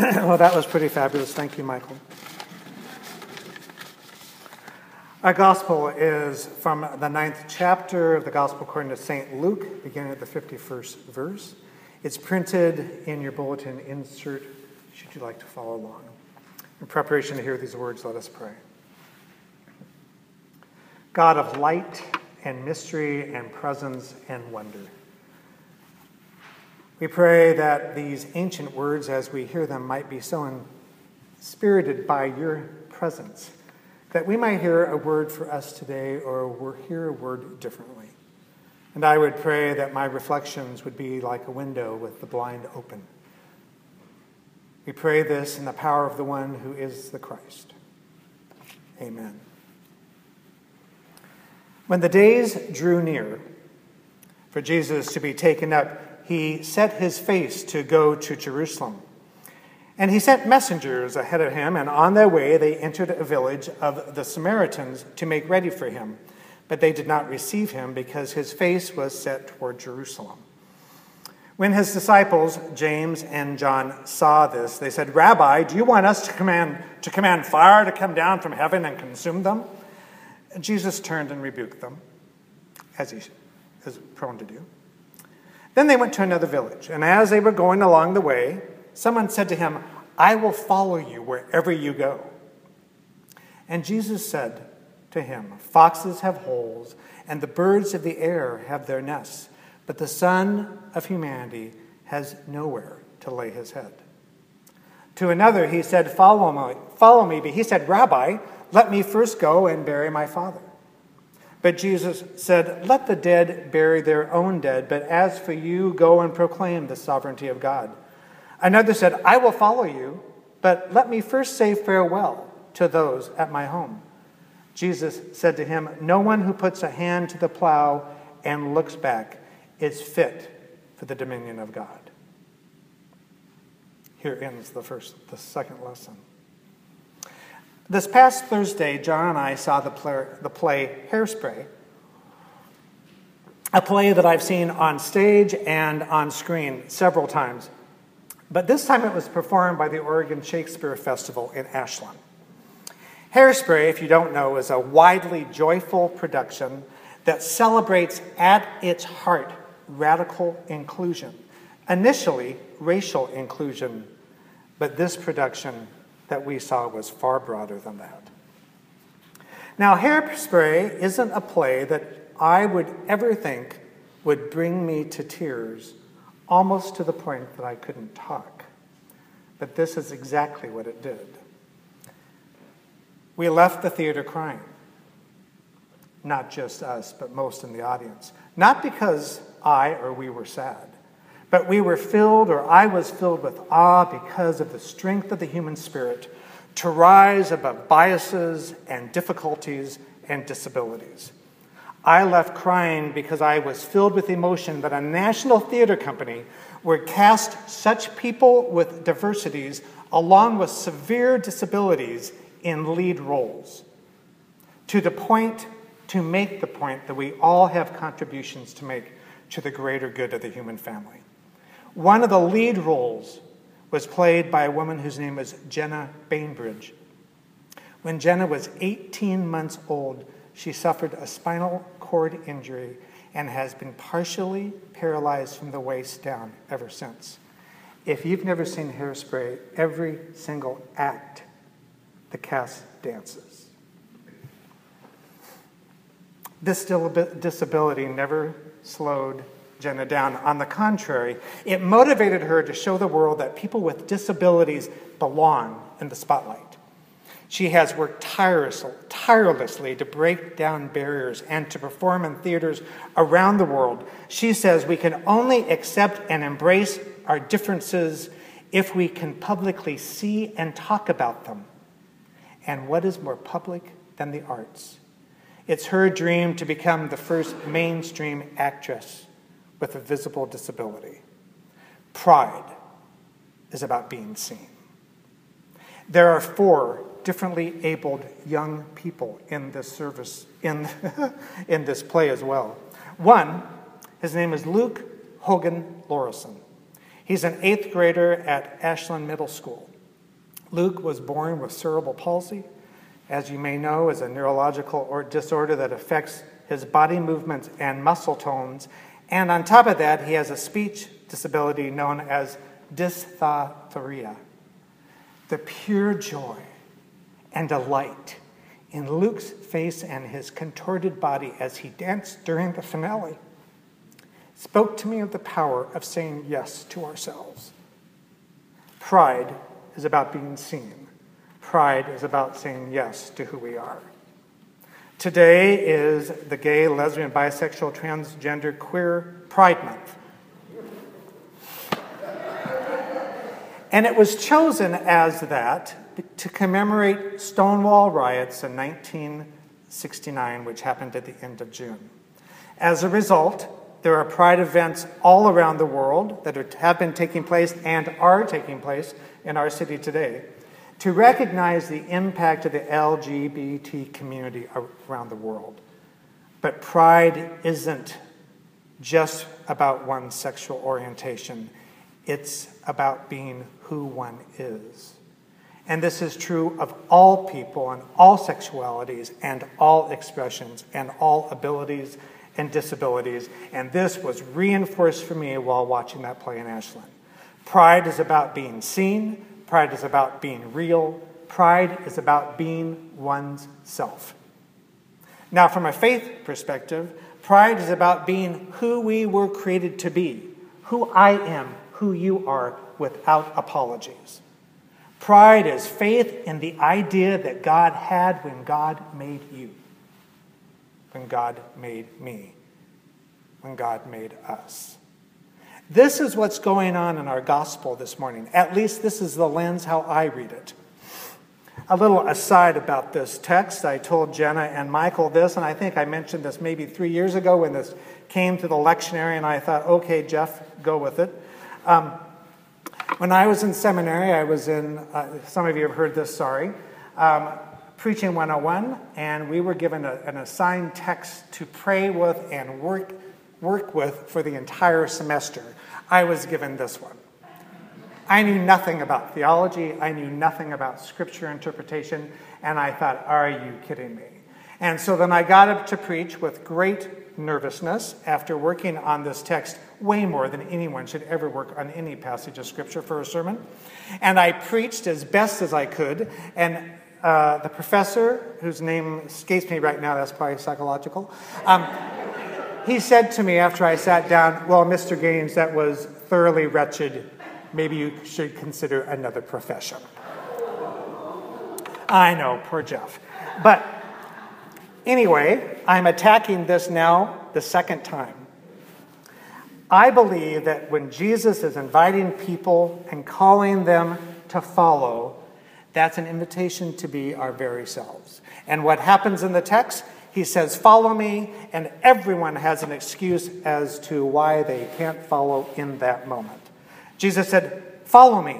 well, that was pretty fabulous. Thank you, Michael. Our gospel is from the ninth chapter of the gospel according to St. Luke, beginning at the 51st verse. It's printed in your bulletin insert, should you like to follow along. In preparation to hear these words, let us pray. God of light and mystery and presence and wonder. We pray that these ancient words, as we hear them, might be so inspirited by your presence, that we might hear a word for us today or hear a word differently. And I would pray that my reflections would be like a window with the blind open. We pray this in the power of the one who is the Christ. Amen. When the days drew near for Jesus to be taken up, he set his face to go to Jerusalem. And he sent messengers ahead of him, and on their way they entered a village of the Samaritans to make ready for him. But they did not receive him because his face was set toward Jerusalem. When his disciples, James and John, saw this, they said, Rabbi, do you want us to command, to command fire to come down from heaven and consume them? And Jesus turned and rebuked them, as he is prone to do. Then they went to another village, and as they were going along the way, someone said to him, I will follow you wherever you go. And Jesus said to him, Foxes have holes, and the birds of the air have their nests, but the Son of Humanity has nowhere to lay his head. To another he said, Follow me, follow me. But he said, Rabbi, let me first go and bury my father. But Jesus said, Let the dead bury their own dead, but as for you, go and proclaim the sovereignty of God. Another said, I will follow you, but let me first say farewell to those at my home. Jesus said to him, No one who puts a hand to the plow and looks back is fit for the dominion of God. Here ends the first, the second lesson. This past Thursday, John and I saw the play, the play Hairspray, a play that I've seen on stage and on screen several times. But this time it was performed by the Oregon Shakespeare Festival in Ashland. Hairspray, if you don't know, is a widely joyful production that celebrates at its heart radical inclusion. Initially, racial inclusion, but this production that we saw was far broader than that. Now, Hairspray isn't a play that I would ever think would bring me to tears, almost to the point that I couldn't talk. But this is exactly what it did. We left the theater crying. Not just us, but most in the audience. Not because I or we were sad, but we were filled, or I was filled with awe because of the strength of the human spirit to rise above biases and difficulties and disabilities. I left crying because I was filled with emotion that a national theater company would cast such people with diversities along with severe disabilities in lead roles. To the point, to make the point that we all have contributions to make to the greater good of the human family. One of the lead roles was played by a woman whose name was Jenna Bainbridge. When Jenna was 18 months old, she suffered a spinal cord injury and has been partially paralyzed from the waist down ever since. If you've never seen Hairspray, every single act the cast dances. This disability never slowed Jenna down. On the contrary, it motivated her to show the world that people with disabilities belong in the spotlight. She has worked tirelessly to break down barriers and to perform in theaters around the world. She says we can only accept and embrace our differences if we can publicly see and talk about them. And what is more public than the arts? It's her dream to become the first mainstream actress with a visible disability. Pride is about being seen. There are four differently abled young people in this service, in, in this play as well. One, his name is Luke Hogan Lorison. He's an eighth grader at Ashland Middle School. Luke was born with cerebral palsy. As you may know, is a neurological or disorder that affects his body movements and muscle tones. And on top of that, he has a speech disability known as dysarthria. The pure joy and delight in Luke's face and his contorted body as he danced during the finale spoke to me of the power of saying yes to ourselves. Pride is about being seen, pride is about saying yes to who we are. Today is the gay, lesbian, bisexual, transgender, queer Pride Month. And it was chosen as that to commemorate Stonewall riots in 1969, which happened at the end of June. As a result, there are pride events all around the world that have been taking place and are taking place in our city today to recognize the impact of the LGBT community around the world. But pride isn't just about one's sexual orientation, it's about being who one is. And this is true of all people and all sexualities and all expressions and all abilities and disabilities. And this was reinforced for me while watching that play in Ashland. Pride is about being seen, pride is about being real, pride is about being one's self. Now, from a faith perspective, pride is about being who we were created to be, who I am, who you are, without apologies. Pride is faith in the idea that God had when God made you when God made me, when God made us. This is what's going on in our gospel this morning. At least this is the lens how I read it. A little aside about this text, I told Jenna and Michael this, and I think I mentioned this maybe three years ago when this came to the lectionary, and I thought, okay, Jeff, go with it. Um, when I was in seminary, I was in, uh, some of you have heard this, sorry. Um, Preaching 101, and we were given a, an assigned text to pray with and work, work with for the entire semester. I was given this one. I knew nothing about theology, I knew nothing about scripture interpretation, and I thought, are you kidding me? And so then I got up to preach with great nervousness after working on this text way more than anyone should ever work on any passage of scripture for a sermon. And I preached as best as I could, and uh, the professor, whose name escapes me right now, that's probably psychological, um, he said to me after I sat down, Well, Mr. Gaines, that was thoroughly wretched. Maybe you should consider another profession. I know, poor Jeff. But anyway, I'm attacking this now the second time. I believe that when Jesus is inviting people and calling them to follow, that's an invitation to be our very selves. And what happens in the text? He says, Follow me, and everyone has an excuse as to why they can't follow in that moment. Jesus said, Follow me.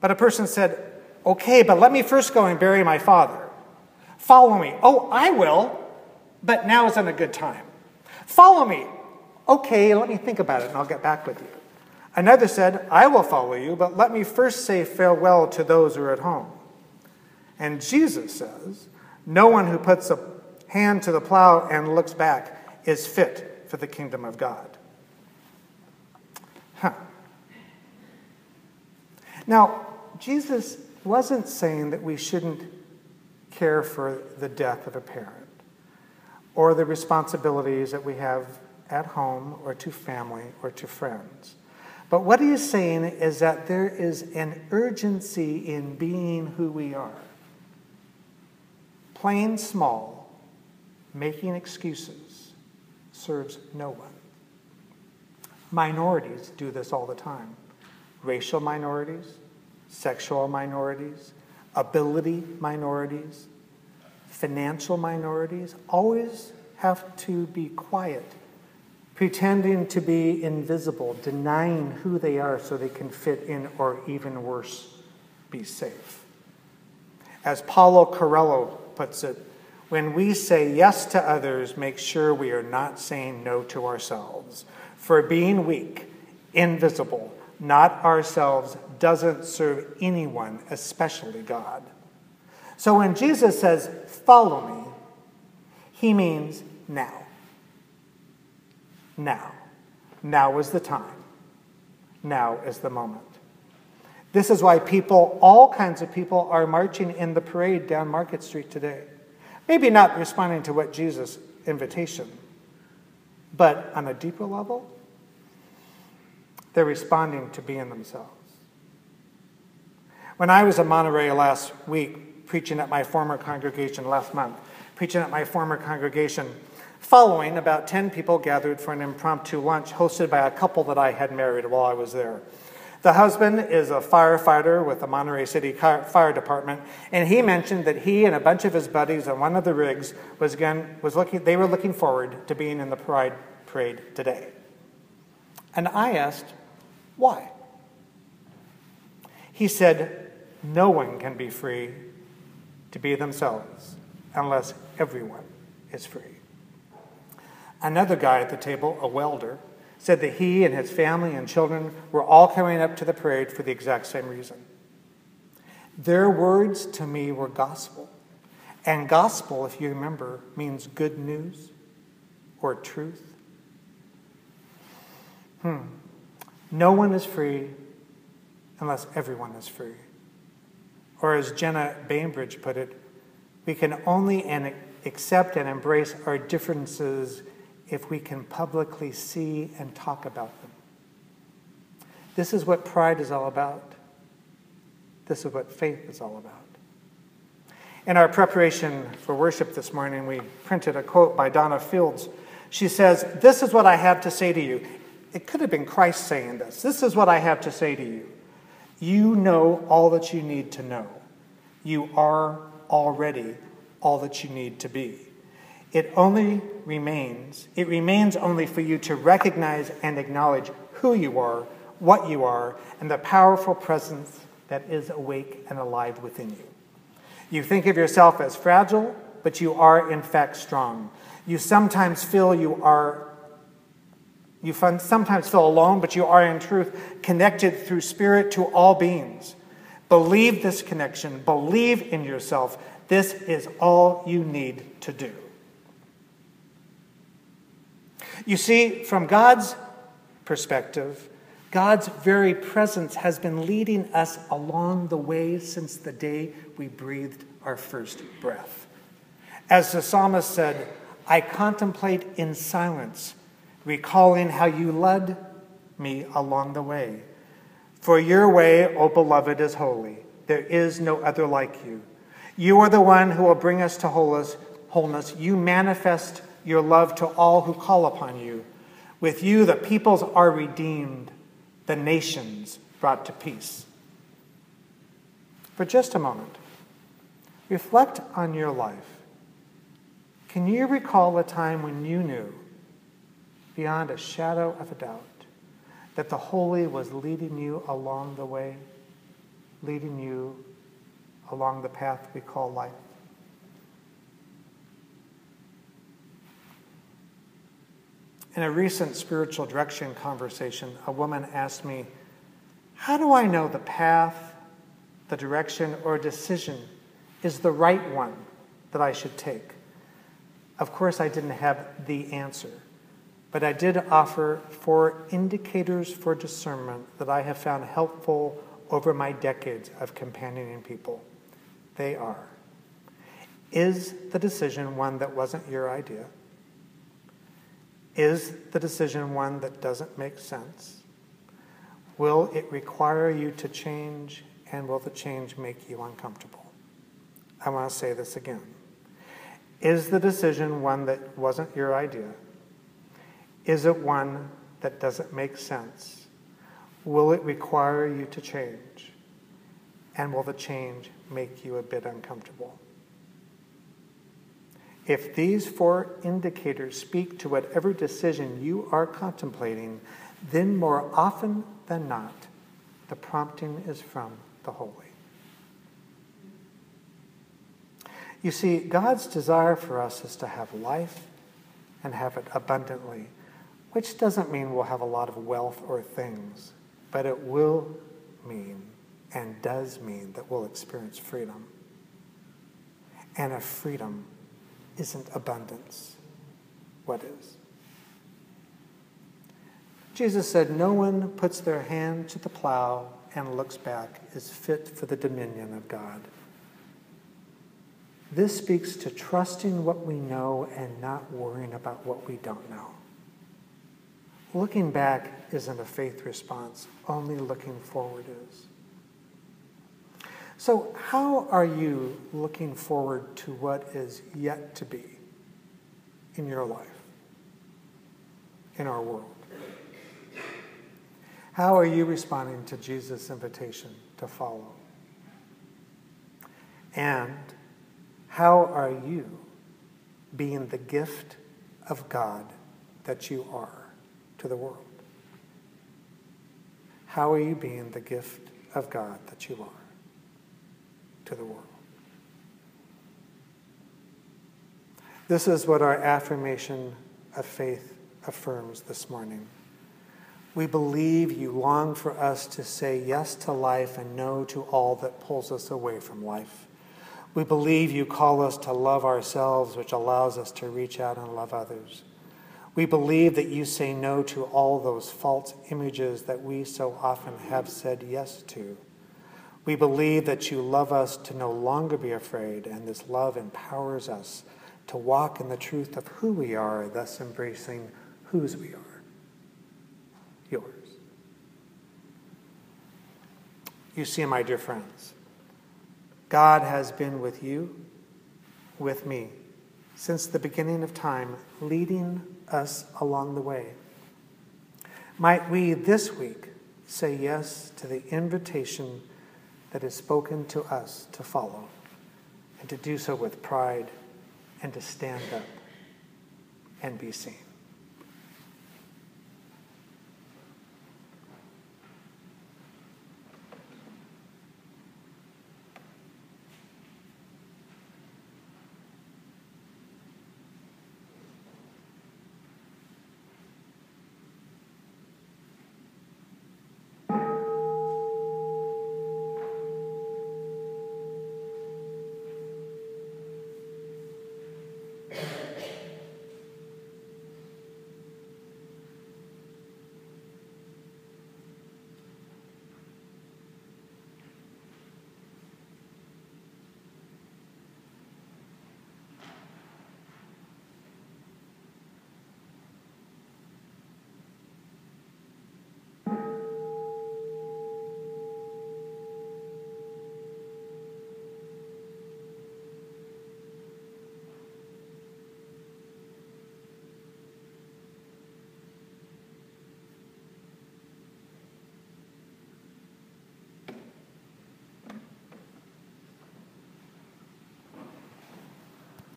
But a person said, Okay, but let me first go and bury my father. Follow me. Oh, I will, but now isn't a good time. Follow me. Okay, let me think about it and I'll get back with you. Another said, I will follow you, but let me first say farewell to those who are at home. And Jesus says, No one who puts a hand to the plow and looks back is fit for the kingdom of God. Huh. Now, Jesus wasn't saying that we shouldn't care for the death of a parent or the responsibilities that we have at home or to family or to friends. But what he is saying is that there is an urgency in being who we are plain small, making excuses serves no one. Minorities do this all the time racial minorities, sexual minorities, ability minorities, financial minorities always have to be quiet, pretending to be invisible, denying who they are so they can fit in, or even worse, be safe. As Paulo Coelho puts it, when we say yes to others, make sure we are not saying no to ourselves. For being weak, invisible, not ourselves, doesn't serve anyone, especially God. So when Jesus says, Follow me, he means now. Now. Now is the time. Now is the moment. This is why people, all kinds of people, are marching in the parade down Market Street today. Maybe not responding to what Jesus' invitation, but on a deeper level, they're responding to being themselves. When I was in Monterey last week, preaching at my former congregation last month, preaching at my former congregation, following, about 10 people gathered for an impromptu lunch hosted by a couple that I had married while I was there. The husband is a firefighter with the Monterey City Fire Department, and he mentioned that he and a bunch of his buddies on one of the rigs was, again, was looking, they were looking forward to being in the Pride Parade today. And I asked, why? He said, no one can be free to be themselves unless everyone is free. Another guy at the table, a welder, said that he and his family and children were all coming up to the parade for the exact same reason. Their words to me were gospel. And gospel, if you remember, means good news or truth. Hmm. No one is free unless everyone is free. Or as Jenna Bainbridge put it, we can only accept and embrace our differences if we can publicly see and talk about them. This is what pride is all about. This is what faith is all about. In our preparation for worship this morning, we printed a quote by Donna Fields. She says, This is what I have to say to you. It could have been Christ saying this. This is what I have to say to you. You know all that you need to know. You are already all that you need to be. It only remains, it remains only for you to recognize and acknowledge who you are, what you are, and the powerful presence that is awake and alive within you. You think of yourself as fragile, but you are in fact strong. You sometimes feel you are you sometimes feel alone, but you are in truth connected through spirit to all beings. Believe this connection, believe in yourself. This is all you need to do. You see, from God's perspective, God's very presence has been leading us along the way since the day we breathed our first breath. As the psalmist said, I contemplate in silence, recalling how you led me along the way. For your way, O beloved, is holy. There is no other like you. You are the one who will bring us to wholeness. You manifest your love to all who call upon you. With you, the peoples are redeemed, the nations brought to peace. For just a moment, reflect on your life. Can you recall a time when you knew, beyond a shadow of a doubt, that the Holy was leading you along the way, leading you along the path we call life? In a recent spiritual direction conversation, a woman asked me, How do I know the path, the direction, or decision is the right one that I should take? Of course, I didn't have the answer, but I did offer four indicators for discernment that I have found helpful over my decades of companioning people. They are Is the decision one that wasn't your idea? Is the decision one that doesn't make sense? Will it require you to change, and will the change make you uncomfortable? I want to say this again. Is the decision one that wasn't your idea? Is it one that doesn't make sense? Will it require you to change? And will the change make you a bit uncomfortable? If these four indicators speak to whatever decision you are contemplating, then more often than not, the prompting is from the Holy. You see, God's desire for us is to have life and have it abundantly, which doesn't mean we'll have a lot of wealth or things. but it will mean and does mean that we'll experience freedom. And a freedom isn't abundance, what is? Jesus said, No one puts their hand to the plow and looks back is fit for the dominion of God. This speaks to trusting what we know and not worrying about what we don't know. Looking back isn't a faith response, only looking forward is. So, how are you looking forward to what is yet to be in your life, in our world? How are you responding to Jesus' invitation to follow? And how are you being the gift of God that you are to the world? How are you being the gift of God that you are? To the world. This is what our affirmation of faith affirms this morning. We believe you long for us to say yes to life and no to all that pulls us away from life. We believe you call us to love ourselves, which allows us to reach out and love others. We believe that you say no to all those false images that we so often have said yes to. We believe that you love us to no longer be afraid, and this love empowers us to walk in the truth of who we are, thus embracing whose we are. Yours. You see, my dear friends, God has been with you, with me, since the beginning of time, leading us along the way. Might we this week say yes to the invitation that is spoken to us to follow, and to do so with pride, and to stand up and be seen.